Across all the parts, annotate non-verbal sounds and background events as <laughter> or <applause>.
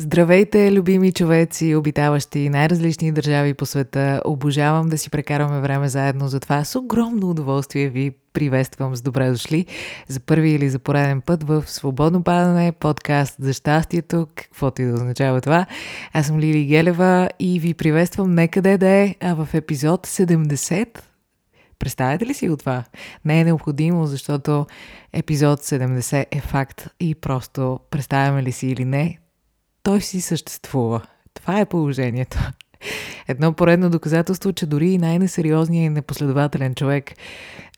Здравейте, любими човеци, обитаващи най-различни държави по света. Обожавам да си прекараме време заедно, затова с огромно удоволствие ви приветствам с добре дошли за първи или за пореден път в Свободно падане, подкаст за щастието, каквото и да означава това. Аз съм Лили Гелева и ви приветствам некъде да е, а в епизод 70 Представяте ли си го това? Не е необходимо, защото епизод 70 е факт и просто представяме ли си или не, той си съществува. Това е положението. Едно поредно доказателство, че дори и най-несериозният и непоследователен човек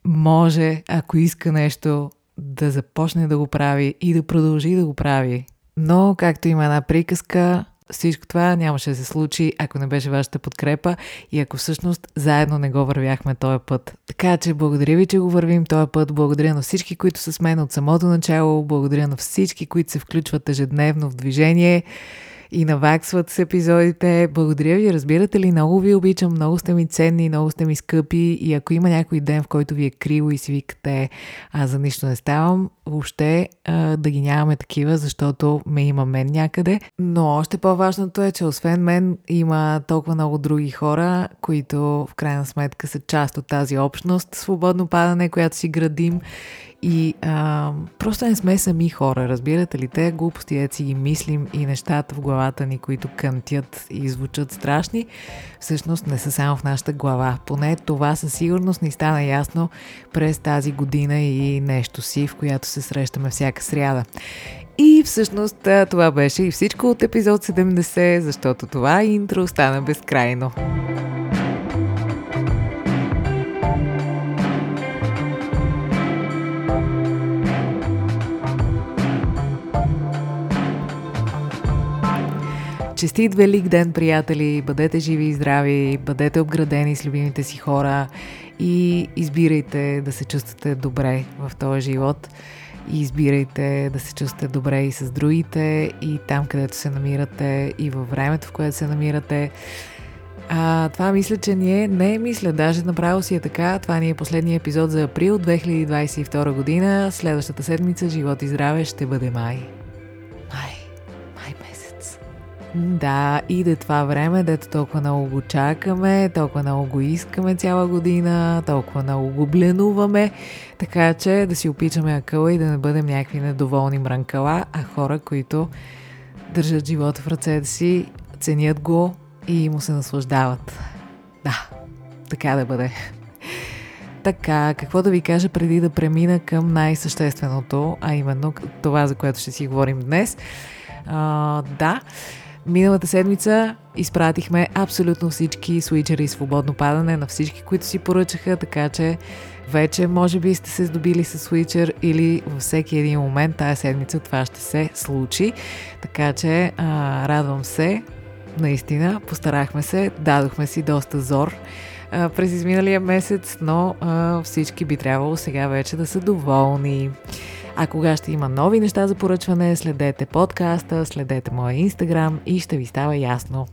може, ако иска нещо, да започне да го прави и да продължи да го прави. Но, както има една приказка, всичко това нямаше да се случи, ако не беше вашата подкрепа и ако всъщност заедно не го вървяхме този път. Така че благодаря ви, че го вървим този път. Благодаря на всички, които са с мен от самото начало. Благодаря на всички, които се включват ежедневно в движение и наваксват с епизодите. Благодаря ви, разбирате ли, много ви обичам, много сте ми ценни, много сте ми скъпи и ако има някой ден, в който ви е криво и си викате, аз за нищо не ставам, въобще а, да ги нямаме такива, защото ме има мен някъде. Но още по-важното е, че освен мен има толкова много други хора, които в крайна сметка са част от тази общност, свободно падане, която си градим и а, просто не сме сами хора, разбирате ли? Те глупости, е си ги мислим и нещата в главата ни, които кънтят и звучат страшни, всъщност не са само в нашата глава. Поне това със сигурност ни стана ясно през тази година и нещо си, в която се срещаме всяка сряда. И всъщност това беше и всичко от епизод 70, защото това интро стана безкрайно. Честит Велик ден, приятели! Бъдете живи и здрави, бъдете обградени с любимите си хора и избирайте да се чувствате добре в този живот. И избирайте да се чувствате добре и с другите, и там, където се намирате, и във времето, в което се намирате. А, това мисля, че ние не мисля, даже направо си е така. Това ни е последния епизод за април 2022 година. Следващата седмица, живот и здраве, ще бъде май. Да, иде това време, дето толкова много го чакаме, толкова много го искаме цяла година, толкова много го бленуваме, така че да си опичаме акъла и да не бъдем някакви недоволни мранкала, а хора, които държат живота в ръцете си, ценят го и му се наслаждават. Да, така да бъде. Така, какво да ви кажа преди да премина към най-същественото, а именно това, за което ще си говорим днес. А, да, Миналата седмица изпратихме абсолютно всички свичери свободно падане на всички, които си поръчаха, така че вече може би сте се здобили с свичер или във всеки един момент тая седмица това ще се случи. Така че а, радвам се, наистина, постарахме се, дадохме си доста зор а, през изминалия месец, но а, всички би трябвало сега вече да са доволни. А кога ще има нови неща за поръчване, следете подкаста, следете моя инстаграм и ще ви става ясно.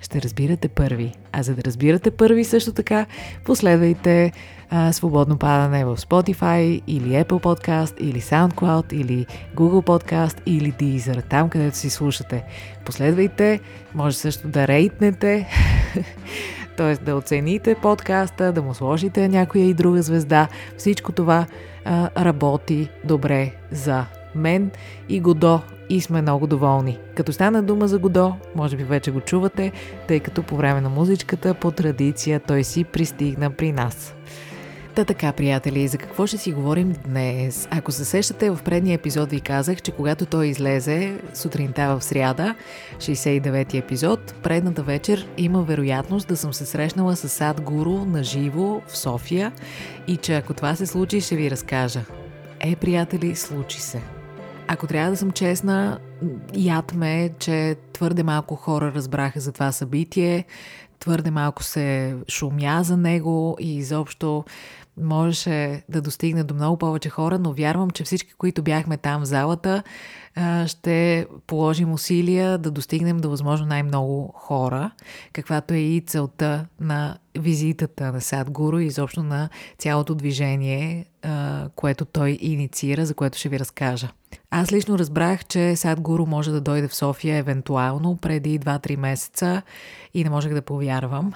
Ще разбирате първи. А за да разбирате първи също така, последвайте а, Свободно падане в Spotify или Apple Podcast или SoundCloud или Google Podcast или Deezer, там където си слушате. Последвайте, може също да рейтнете, <laughs> т.е. да оцените подкаста, да му сложите някоя и друга звезда. Всичко това а, работи добре за мен и Годо и сме много доволни. Като стана дума за Годо, може би вече го чувате, тъй като по време на музичката по традиция той си пристигна при нас. Та така, приятели, за какво ще си говорим днес? Ако се сещате, в предния епизод ви казах, че когато той излезе сутринта в сряда, 69-ти епизод, предната вечер има вероятност да съм се срещнала с Сад Гуру на живо в София и че ако това се случи, ще ви разкажа. Е, приятели, случи се. Ако трябва да съм честна, яд ме, че твърде малко хора разбраха за това събитие, твърде малко се шумя за него и изобщо можеше да достигне до много повече хора, но вярвам, че всички, които бяхме там в залата, ще положим усилия да достигнем до възможно най-много хора, каквато е и целта на визитата на Садгуру и изобщо на цялото движение, което той инициира, за което ще ви разкажа. Аз лично разбрах, че Садгуру може да дойде в София евентуално преди 2-3 месеца и не можех да повярвам.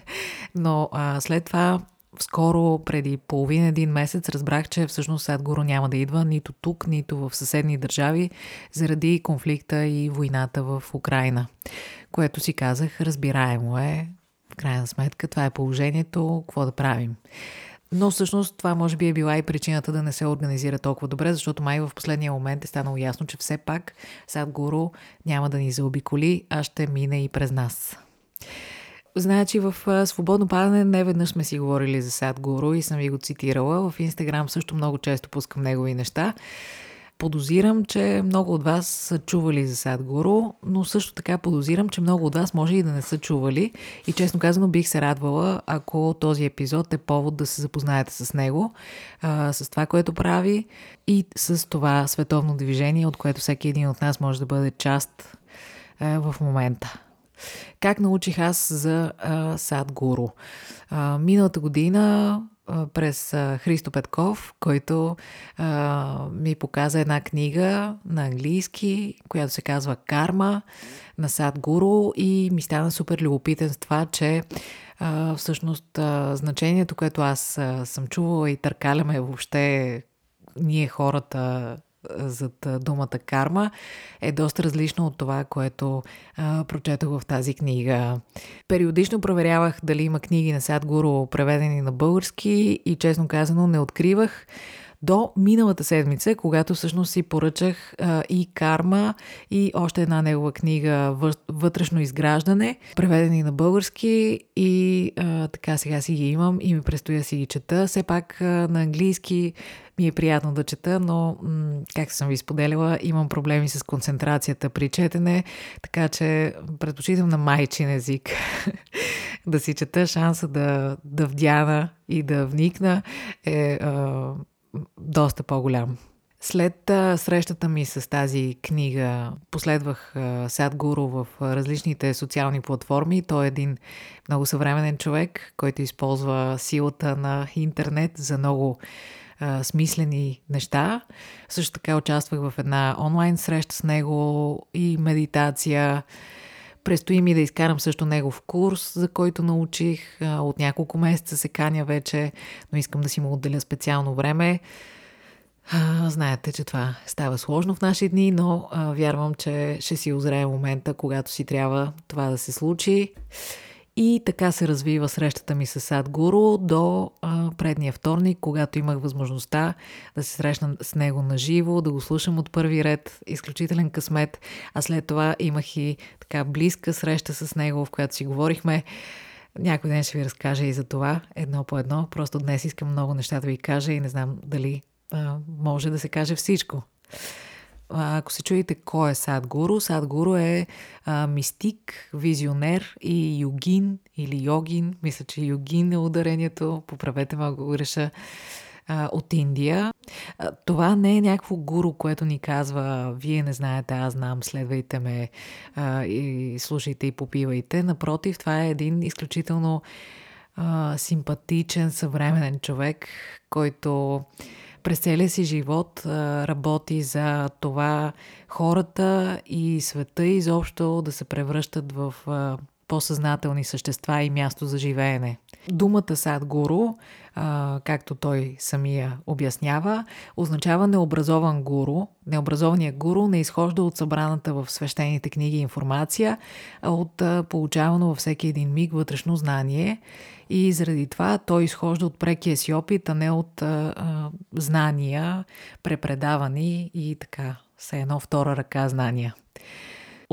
<laughs> Но а, след това скоро, преди половин един месец, разбрах, че всъщност Садгуру няма да идва нито тук, нито в съседни държави, заради конфликта и войната в Украина. Което си казах, разбираемо е. В крайна сметка, това е положението, какво да правим. Но всъщност това може би е била и причината да не се организира толкова добре, защото май в последния момент е станало ясно, че все пак Садгуру няма да ни заобиколи, а ще мине и през нас. Значи в Свободно падане не веднъж сме си говорили за Садгуру и съм ви го цитирала. В Инстаграм също много често пускам негови неща. Подозирам, че много от вас са чували за Садгуру, но също така подозирам, че много от вас може и да не са чували. И честно казано бих се радвала, ако този епизод е повод да се запознаете с него, с това, което прави и с това световно движение, от което всеки един от нас може да бъде част в момента. Как научих аз за а, Садгуру? Миналата година през Христо Петков, който а, ми показа една книга на английски, която се казва Карма на Садгуру и ми стана супер любопитен с това, че а, всъщност а, значението, което аз а, съм чувала и търкаляме въобще ние хората зад думата карма е доста различно от това, което а, прочетох в тази книга. Периодично проверявах дали има книги на Садгуру преведени на български и честно казано не откривах до миналата седмица, когато всъщност си поръчах а, и Карма и още една негова книга Вътрешно изграждане, преведени на български и а, така сега си ги имам и ми предстоя си ги чета. Все пак а, на английски ми е приятно да чета, но, м- както съм ви споделила, имам проблеми с концентрацията при четене, така че предпочитам на майчин език <laughs> да си чета шанса да, да вдяна и да вникна е а, доста по-голям. След а, срещата ми с тази книга последвах а, Садгуру в а, различните социални платформи. Той е един много съвременен човек, който използва силата на интернет за много а, смислени неща. Също така участвах в една онлайн среща с него и медитация. Престои ми да изкарам също негов курс, за който научих. От няколко месеца се каня вече, но искам да си му отделя специално време. Знаете, че това става сложно в наши дни, но вярвам, че ще си озрее момента, когато си трябва това да се случи. И така се развива срещата ми с Садгуру до а, предния вторник, когато имах възможността да се срещна с него на живо, да го слушам от първи ред. Изключителен късмет. А след това имах и така близка среща с него, в която си говорихме. Някой ден ще ви разкажа и за това, едно по едно. Просто днес искам много неща да ви кажа и не знам дали а, може да се каже всичко. Ако се чуете кой е Садгуру, Садгуру е а, мистик, визионер и йогин или йогин. Мисля, че йогин е ударението. Поправете ме, ако го а, от Индия. А, това не е някакво гуру, което ни казва, вие не знаете, аз знам, следвайте ме а, и слушайте и попивайте. Напротив, това е един изключително а, симпатичен, съвременен човек, който през целия си живот работи за това хората и света изобщо да се превръщат в по-съзнателни същества и място за живеене. Думата Садгуру, а, както той самия обяснява, означава необразован гуру. Необразованият гуру не изхожда от събраната в свещените книги информация, а от получавано във всеки един миг вътрешно знание – и заради това той изхожда от прекия си опит, а не от знания, препредавани и така, все едно втора ръка знания.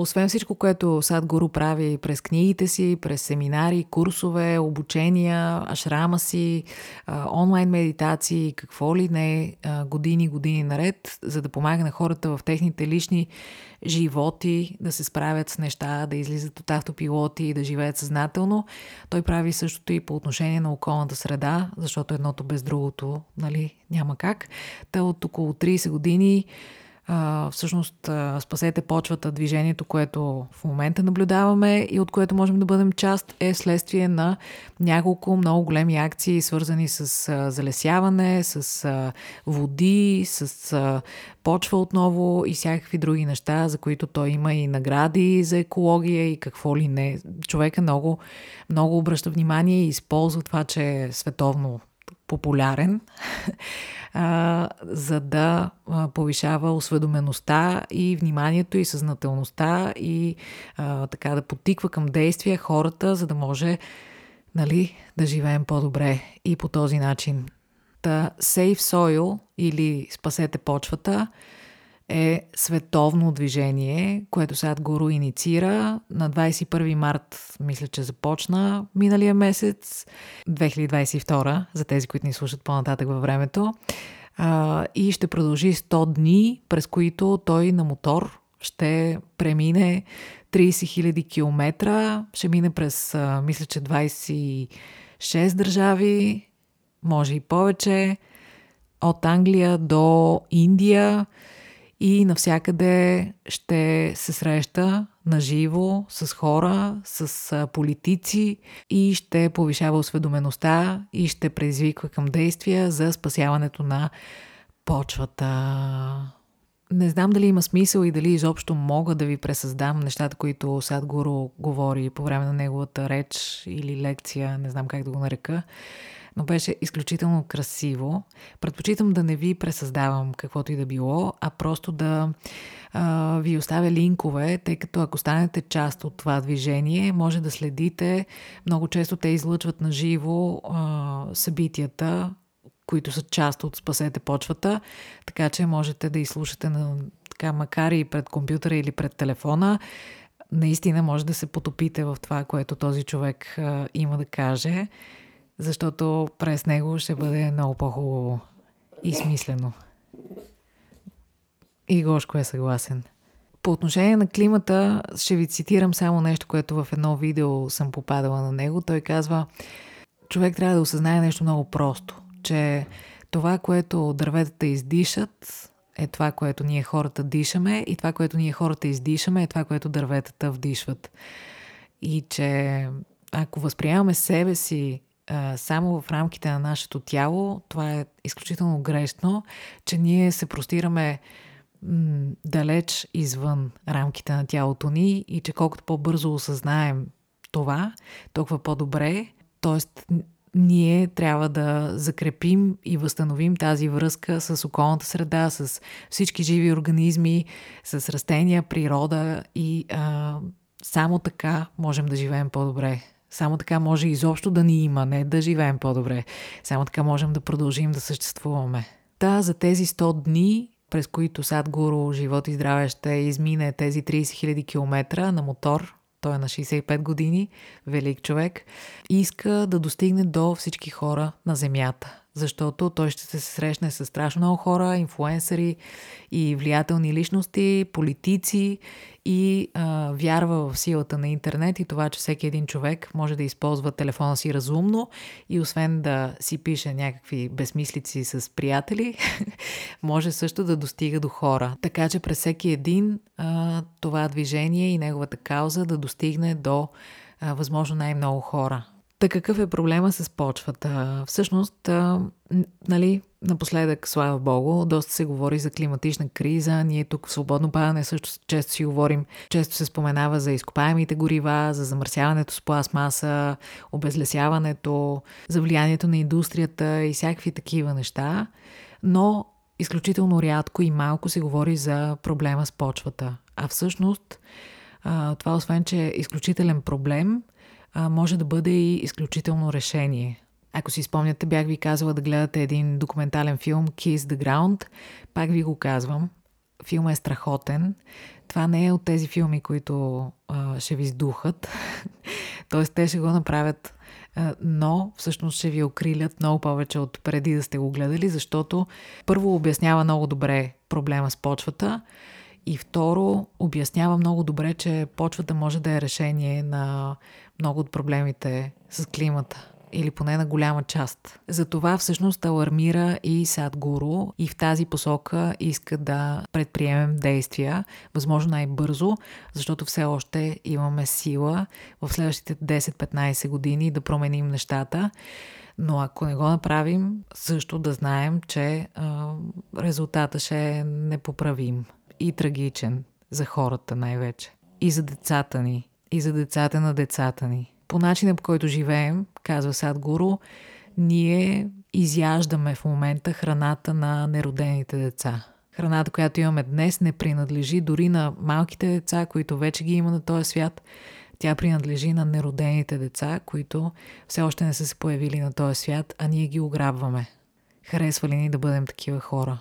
Освен всичко, което Сад Гуру прави през книгите си, през семинари, курсове, обучения, ашрама си, онлайн медитации, какво ли не, години, години наред, за да помага на хората в техните лични животи да се справят с неща, да излизат от автопилоти и да живеят съзнателно. Той прави същото и по отношение на околната среда, защото едното без другото нали, няма как. Та от около 30 години всъщност спасете почвата, движението, което в момента наблюдаваме и от което можем да бъдем част, е следствие на няколко много големи акции, свързани с а, залесяване, с а, води, с а, почва отново и всякакви други неща, за които той има и награди за екология и какво ли не. Човека много, много обръща внимание и използва това, че е световно популярен, <laughs> а, за да повишава осведомеността и вниманието и съзнателността и а, така да потиква към действия хората, за да може нали, да живеем по-добре и по този начин. Та Save Soil или Спасете почвата – е световно движение, което сега Гуру инициира. На 21 март, мисля, че започна миналия месец, 2022, за тези, които ни слушат по-нататък във времето. И ще продължи 100 дни, през които той на мотор ще премине 30 000 км, ще мине през, мисля, че 26 държави, може и повече, от Англия до Индия и навсякъде ще се среща наживо с хора, с политици и ще повишава осведомеността и ще предизвиква към действия за спасяването на почвата. Не знам дали има смисъл и дали изобщо мога да ви пресъздам нещата, които Садгуру говори по време на неговата реч или лекция, не знам как да го нарека но беше изключително красиво. Предпочитам да не ви пресъздавам каквото и да било, а просто да а, ви оставя линкове, тъй като ако станете част от това движение, може да следите. Много често те излъчват на живо събитията, които са част от Спасете почвата, така че можете да изслушате на, така, макар и пред компютъра или пред телефона, наистина може да се потопите в това, което този човек а, има да каже защото през него ще бъде много по-хубаво и смислено. И Гошко е съгласен. По отношение на климата, ще ви цитирам само нещо, което в едно видео съм попадала на него. Той казва, човек трябва да осъзнае нещо много просто, че това, което дърветата издишат, е това, което ние хората дишаме и това, което ние хората издишаме, е това, което дърветата вдишват. И че ако възприемаме себе си само в рамките на нашето тяло, това е изключително грешно, че ние се простираме м- далеч извън рамките на тялото ни и че колкото по-бързо осъзнаем това, толкова по-добре. Тоест, ние трябва да закрепим и възстановим тази връзка с околната среда, с всички живи организми, с растения, природа и а, само така можем да живеем по-добре. Само така може изобщо да ни има, не да живеем по-добре. Само така можем да продължим да съществуваме. Та за тези 100 дни, през които Садгуру, живот и здраве ще измине тези 30 000 км на мотор, той е на 65 години, велик човек, иска да достигне до всички хора на Земята защото той ще се срещне с страшно много хора, инфуенсъри и влиятелни личности, политици и а, вярва в силата на интернет и това, че всеки един човек може да използва телефона си разумно и освен да си пише някакви безмислици с приятели, <laughs> може също да достига до хора. Така че през всеки един а, това движение и неговата кауза да достигне до а, възможно най-много хора. Та какъв е проблема с почвата? Всъщност, нали, напоследък, слава Богу, доста се говори за климатична криза. Ние тук в Свободно падане също често си говорим. Често се споменава за изкопаемите горива, за замърсяването с пластмаса, обезлесяването, за влиянието на индустрията и всякакви такива неща. Но изключително рядко и малко се говори за проблема с почвата. А всъщност, това освен, че е изключителен проблем, а, може да бъде и изключително решение. Ако си спомняте, бях ви казала да гледате един документален филм Kiss the Ground. Пак ви го казвам. филма е страхотен. Това не е от тези филми, които а, ще ви сдухат. <laughs> Тоест, те ще го направят, а, но всъщност ще ви окрилят много повече от преди да сте го гледали, защото първо обяснява много добре проблема с почвата и второ обяснява много добре, че почвата може да е решение на много от проблемите с климата или поне на голяма част. Затова всъщност алармира и Садгуру и в тази посока иска да предприемем действия, възможно най-бързо, защото все още имаме сила в следващите 10-15 години да променим нещата. Но ако не го направим, също да знаем, че а, резултата ще е непоправим и трагичен за хората най-вече. И за децата ни, и за децата на децата ни по начина по който живеем, казва Садгуру, ние изяждаме в момента храната на неродените деца. Храната, която имаме днес, не принадлежи дори на малките деца, които вече ги има на този свят. Тя принадлежи на неродените деца, които все още не са се появили на този свят, а ние ги ограбваме. Харесва ли ни да бъдем такива хора?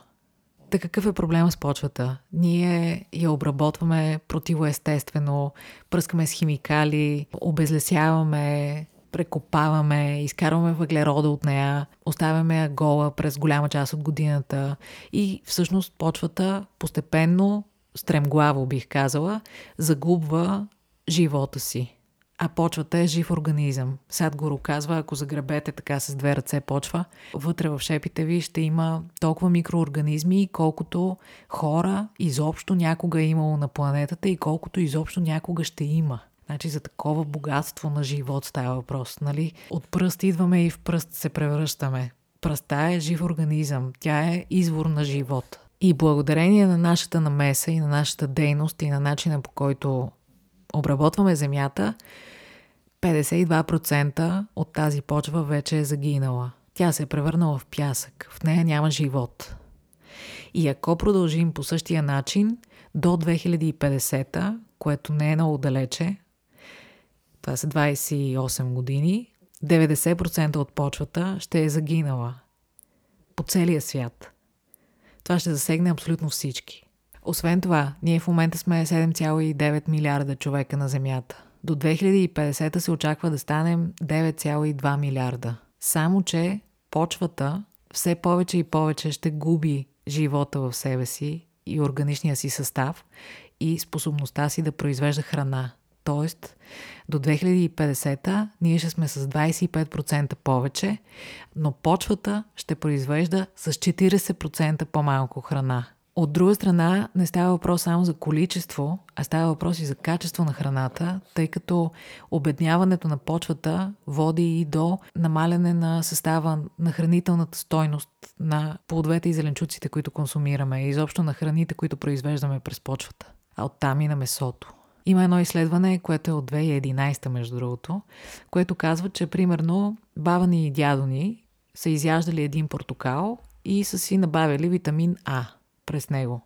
Та какъв е проблема с почвата? Ние я обработваме противоестествено, пръскаме с химикали, обезлесяваме, прекопаваме, изкарваме въглерода от нея, оставяме я гола през голяма част от годината и всъщност почвата постепенно, стремглаво бих казала, загубва живота си а почвата е жив организъм. Сад го казва, ако загребете така с две ръце почва, вътре в шепите ви ще има толкова микроорганизми, колкото хора изобщо някога е имало на планетата и колкото изобщо някога ще има. Значи за такова богатство на живот става въпрос, нали? От пръст идваме и в пръст се превръщаме. Пръста е жив организъм, тя е извор на живот. И благодарение на нашата намеса и на нашата дейност и на начина по който обработваме земята, 52% от тази почва вече е загинала. Тя се е превърнала в пясък. В нея няма живот. И ако продължим по същия начин, до 2050, което не е много далече, това са 28 години, 90% от почвата ще е загинала. По целия свят. Това ще засегне абсолютно всички. Освен това, ние в момента сме 7,9 милиарда човека на Земята. До 2050 се очаква да станем 9,2 милиарда. Само, че почвата все повече и повече ще губи живота в себе си и органичния си състав и способността си да произвежда храна. Тоест, до 2050 ние ще сме с 25% повече, но почвата ще произвежда с 40% по-малко храна. От друга страна, не става въпрос само за количество, а става въпрос и за качество на храната, тъй като обедняването на почвата води и до намаляне на състава на хранителната стойност на плодовете и зеленчуците, които консумираме, и изобщо на храните, които произвеждаме през почвата, а оттам и на месото. Има едно изследване, което е от 2011, между другото, което казва, че примерно баба ни и дядо ни са изяждали един портокал и са си набавили витамин А – през него.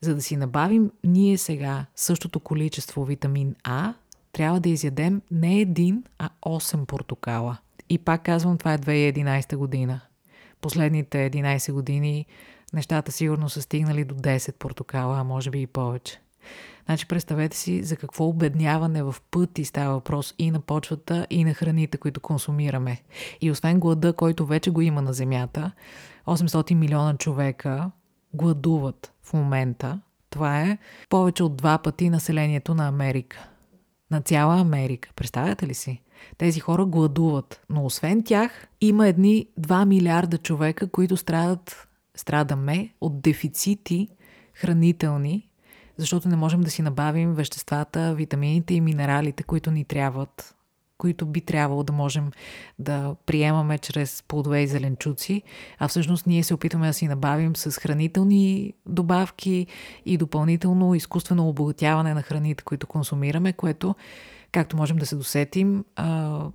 За да си набавим ние сега същото количество витамин А, трябва да изядем не един, а 8 портокала. И пак казвам, това е 2011 година. Последните 11 години нещата сигурно са стигнали до 10 портокала, а може би и повече. Значи представете си за какво обедняване в пъти става въпрос и на почвата, и на храните, които консумираме. И освен глада, който вече го има на Земята, 800 милиона човека гладуват в момента. Това е повече от два пъти населението на Америка. На цяла Америка. Представяте ли си? Тези хора гладуват. Но освен тях, има едни 2 милиарда човека, които страдат, страдаме от дефицити хранителни, защото не можем да си набавим веществата, витамините и минералите, които ни трябват които би трябвало да можем да приемаме чрез плодове и зеленчуци, а всъщност ние се опитваме да си набавим с хранителни добавки и допълнително изкуствено обогатяване на храните, които консумираме, което както можем да се досетим,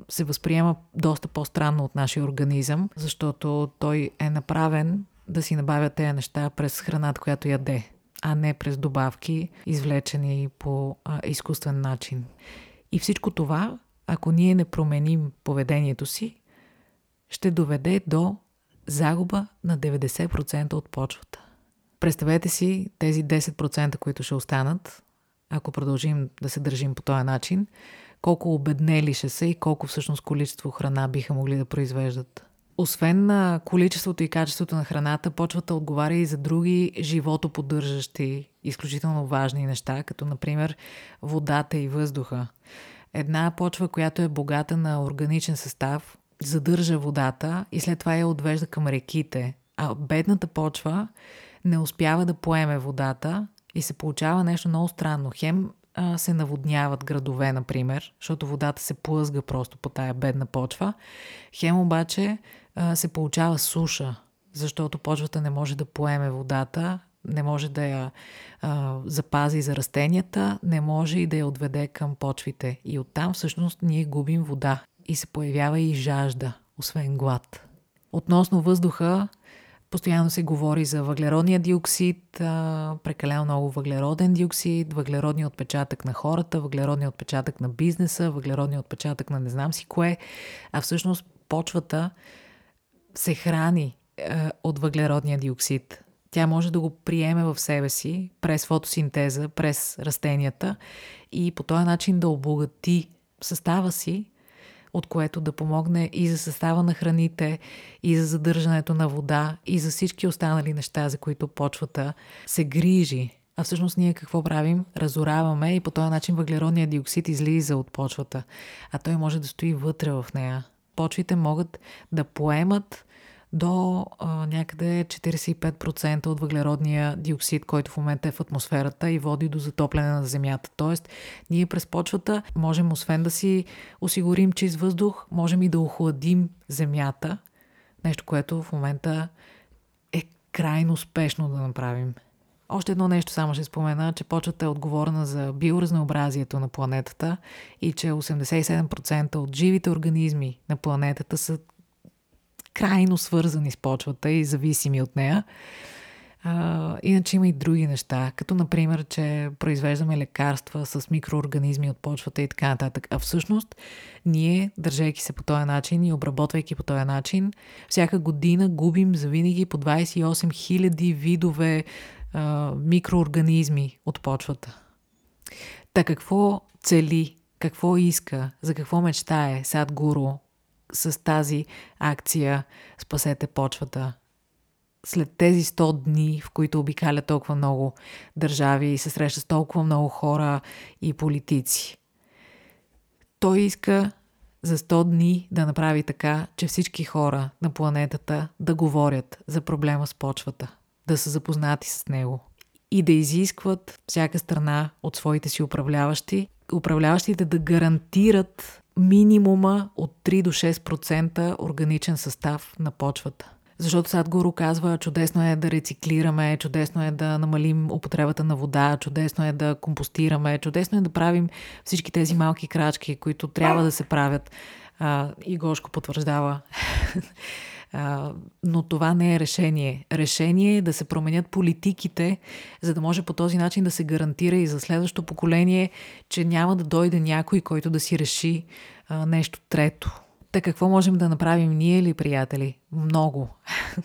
се възприема доста по-странно от нашия организъм, защото той е направен да си набавя тези неща през храната, която яде, а не през добавки, извлечени по изкуствен начин. И всичко това ако ние не променим поведението си, ще доведе до загуба на 90% от почвата. Представете си тези 10%, които ще останат, ако продължим да се държим по този начин, колко обеднели ще са и колко всъщност количество храна биха могли да произвеждат. Освен на количеството и качеството на храната, почвата отговаря и за други животоподдържащи, изключително важни неща, като например водата и въздуха. Една почва, която е богата на органичен състав, задържа водата и след това я отвежда към реките. А бедната почва не успява да поеме водата и се получава нещо много странно. Хем а, се наводняват градове, например, защото водата се плъзга просто по тая бедна почва. Хем обаче а, се получава суша, защото почвата не може да поеме водата, не може да я а, запази за растенията, не може и да я отведе към почвите. И оттам всъщност ние губим вода и се появява и жажда, освен глад. Относно въздуха, Постоянно се говори за въглеродния диоксид, прекалено много въглероден диоксид, въглеродния отпечатък на хората, въглеродния отпечатък на бизнеса, въглеродния отпечатък на не знам си кое, а всъщност почвата се храни от въглеродния диоксид. Тя може да го приеме в себе си през фотосинтеза, през растенията и по този начин да обогати състава си от което да помогне и за състава на храните, и за задържането на вода, и за всички останали неща, за които почвата се грижи. А всъщност ние какво правим? Разораваме и по този начин въглеродният диоксид излиза от почвата, а той може да стои вътре в нея. Почвите могат да поемат до а, някъде 45% от въглеродния диоксид, който в момента е в атмосферата и води до затопляне на Земята. Тоест, ние през почвата можем, освен да си осигурим чист въздух, можем и да охладим Земята, нещо, което в момента е крайно успешно да направим. Още едно нещо само ще спомена, че почвата е отговорна за биоразнообразието на планетата и че 87% от живите организми на планетата са крайно свързани с почвата и зависими от нея. А, иначе има и други неща, като например, че произвеждаме лекарства с микроорганизми от почвата и така нататък. А всъщност, ние, държейки се по този начин и обработвайки по този начин, всяка година губим за винаги по 28 000 видове а, микроорганизми от почвата. Та какво цели, какво иска, за какво мечтае Сад Гуру с тази акция Спасете почвата. След тези 100 дни, в които обикаля толкова много държави и се среща с толкова много хора и политици. Той иска за 100 дни да направи така, че всички хора на планетата да говорят за проблема с почвата, да са запознати с него и да изискват всяка страна от своите си управляващи, управляващите да гарантират минимума от 3 до 6% органичен състав на почвата. Защото Садгуру казва, чудесно е да рециклираме, чудесно е да намалим употребата на вода, чудесно е да компостираме, чудесно е да правим всички тези малки крачки, които трябва да се правят. А, и Гошко потвърждава. Но това не е решение. Решение е да се променят политиките, за да може по този начин да се гарантира и за следващото поколение, че няма да дойде някой, който да си реши а, нещо трето. Та какво можем да направим ние ли, приятели? Много.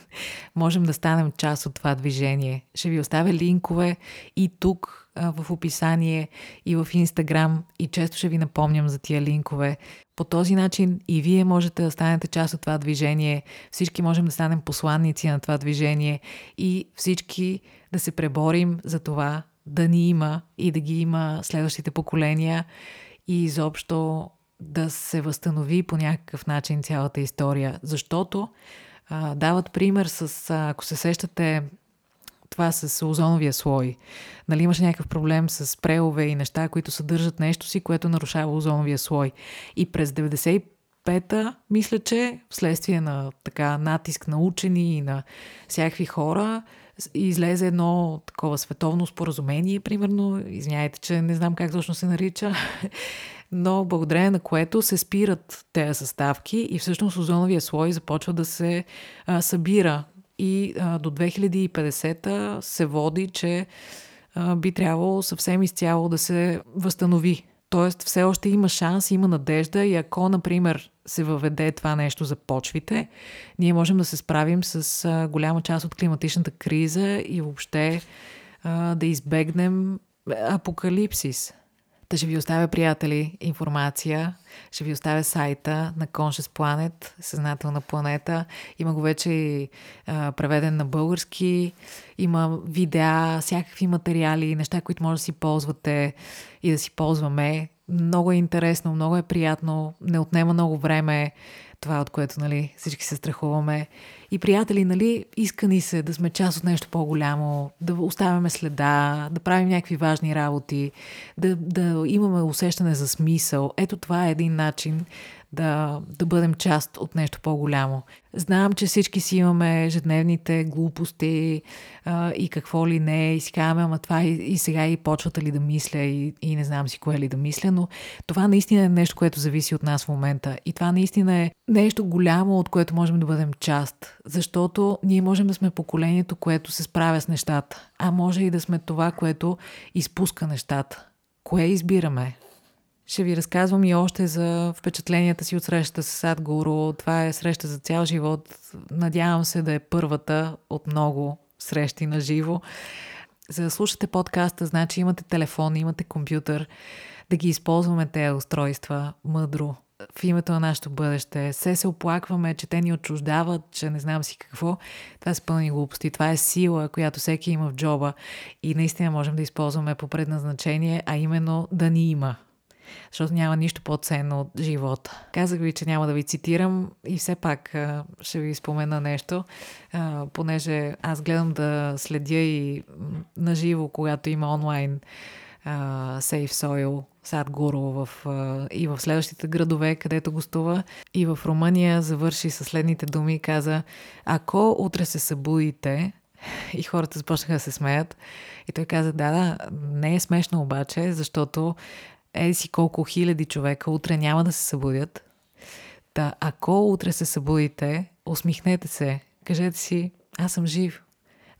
<laughs> можем да станем част от това движение. Ще ви оставя линкове и тук в описание, и в Инстаграм, и често ще ви напомням за тия линкове. По този начин и вие можете да станете част от това движение, всички можем да станем посланници на това движение и всички да се преборим за това да ни има и да ги има следващите поколения и изобщо да се възстанови по някакъв начин цялата история. Защото а, дават пример с, а, ако се сещате, това с озоновия слой. Нали, имаше някакъв проблем с прелове и неща, които съдържат нещо си, което нарушава озоновия слой. И през 95-та, мисля, че вследствие на така натиск на учени и на всякакви хора, излезе едно такова световно споразумение, примерно, извиняйте, че не знам как точно се нарича, <laughs> но благодарение на което се спират тези съставки и всъщност озоновия слой започва да се а, събира. И а, до 2050 се води, че а, би трябвало съвсем изцяло да се възстанови Тоест, все още има шанс, има надежда и ако, например, се въведе това нещо за почвите, ние можем да се справим с а, голяма част от климатичната криза и въобще а, да избегнем апокалипсис. Та ще ви оставя, приятели, информация. Ще ви оставя сайта на Conscious Planet, съзнателна планета. Има го вече а, преведен на български. Има видеа, всякакви материали, неща, които може да си ползвате и да си ползваме. Много е интересно, много е приятно, не отнема много време това, от което нали, всички се страхуваме. И приятели, нали, иска ни се да сме част от нещо по-голямо, да оставяме следа, да правим някакви важни работи, да, да имаме усещане за смисъл. Ето това е един начин да, да бъдем част от нещо по-голямо. Знам, че всички си имаме ежедневните глупости а, и какво ли не, и си казваме, ама това и, и сега и почвата ли да мисля, и, и не знам си кое ли да мисля, но това наистина е нещо, което зависи от нас в момента. И това наистина е нещо голямо, от което можем да бъдем част. Защото ние можем да сме поколението, което се справя с нещата, а може и да сме това, което изпуска нещата. Кое избираме? Ще ви разказвам и още за впечатленията си от срещата с Садгуру. Това е среща за цял живот. Надявам се да е първата от много срещи на живо. За да слушате подкаста, значи имате телефон, имате компютър, да ги използваме тези устройства мъдро в името на нашето бъдеще. Се се оплакваме, че те ни отчуждават, че не знам си какво. Това са пълни глупости. Това е сила, която всеки има в джоба и наистина можем да използваме по предназначение, а именно да ни има защото няма нищо по-ценно от живота. Казах ви, че няма да ви цитирам и все пак ще ви спомена нещо, понеже аз гледам да следя и наживо, когато има онлайн Safe Soil, Сад Гуру в, и в следващите градове, където гостува. И в Румъния завърши със следните думи и каза, ако утре се събудите, и хората започнаха да се смеят. И той каза, да, да, не е смешно обаче, защото еди си колко хиляди човека утре няма да се събудят. Та, ако утре се събудите, усмихнете се, кажете си, аз съм жив,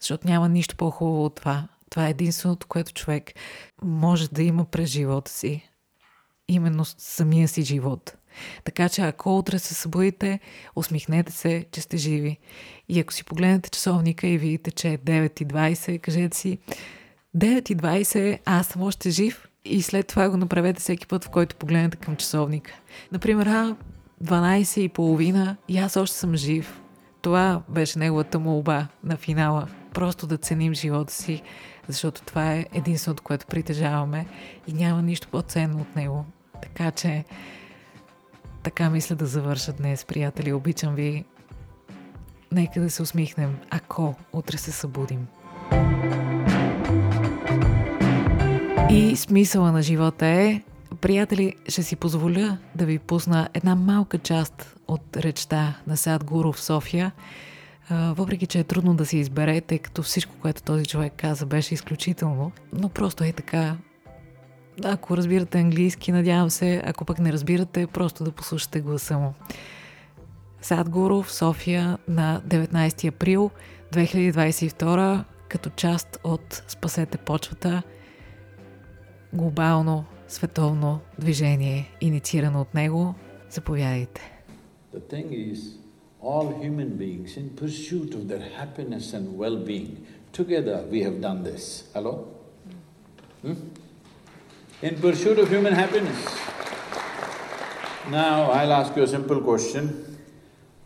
защото няма нищо по-хубаво от това. Това е единственото, което човек може да има през живота си. Именно самия си живот. Така че ако утре се събудите, усмихнете се, че сте живи. И ако си погледнете часовника и видите, че е 9.20, кажете си 9.20, аз съм още жив и след това го направете всеки път, в който погледнете към часовника. Например, а, 12 и половина и аз още съм жив. Това беше неговата молба на финала. Просто да ценим живота си, защото това е единственото, което притежаваме и няма нищо по-ценно от него. Така че, така мисля да завърша днес, приятели. Обичам ви. Нека да се усмихнем, ако утре се събудим. И смисъла на живота е, приятели, ще си позволя да ви пусна една малка част от речта на Сад Гуру в София, въпреки че е трудно да се избере, тъй като всичко, което този човек каза, беше изключително, но просто е така. Ако разбирате английски, надявам се, ако пък не разбирате, просто да послушате гласа му. Садгуру в София на 19 април 2022 като част от Спасете почвата – глобално световно движение, инициирано от него. Заповядайте. The thing is, all human beings in pursuit of their happiness and well-being, together we have done this. Hello? Hmm? In pursuit of human happiness. Now, I'll ask you a simple question.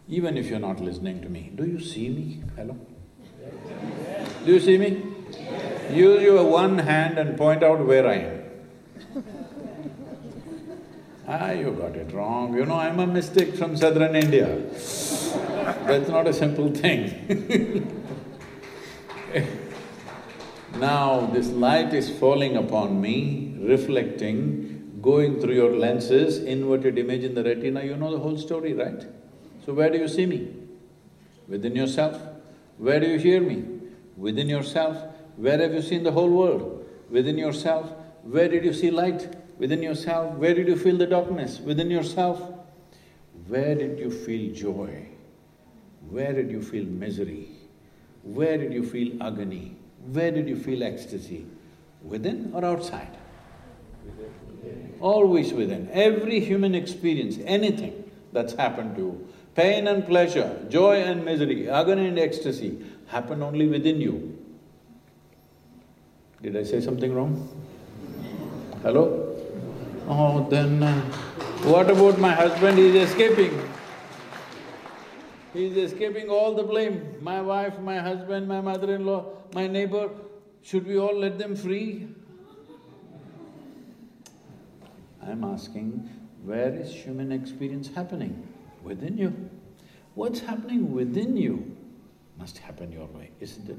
Even if you're not listening to me, do you see me? Hello? Do you see me? Use your one hand and point out where I am. ah, you got it wrong. You know, I'm a mystic from southern India. That's not a simple thing. <laughs> now, this light is falling upon me, reflecting, going through your lenses, inverted image in the retina, you know the whole story, right? So where do you see me? Within yourself. Where do you hear me? Within yourself. Where have you seen the whole world? Within yourself. Where did you see light? Within yourself. Where did you feel the darkness? Within yourself. Where did you feel joy? Where did you feel misery? Where did you feel agony? Where did you feel ecstasy? Within or outside? always within. Every human experience, anything that's happened to you, pain and pleasure, joy and misery, agony and ecstasy, happen only within you. Did I say something wrong? Hello? Oh, then uh, what about my husband? He's escaping. He's escaping all the blame. My wife, my husband, my mother-in-law, my neighbor, should we all let them free? I'm asking, where is human experience happening? Within you. What's happening within you must happen your way, isn't it?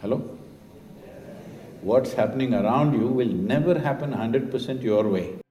Hello? What's happening around you will never happen hundred percent your way.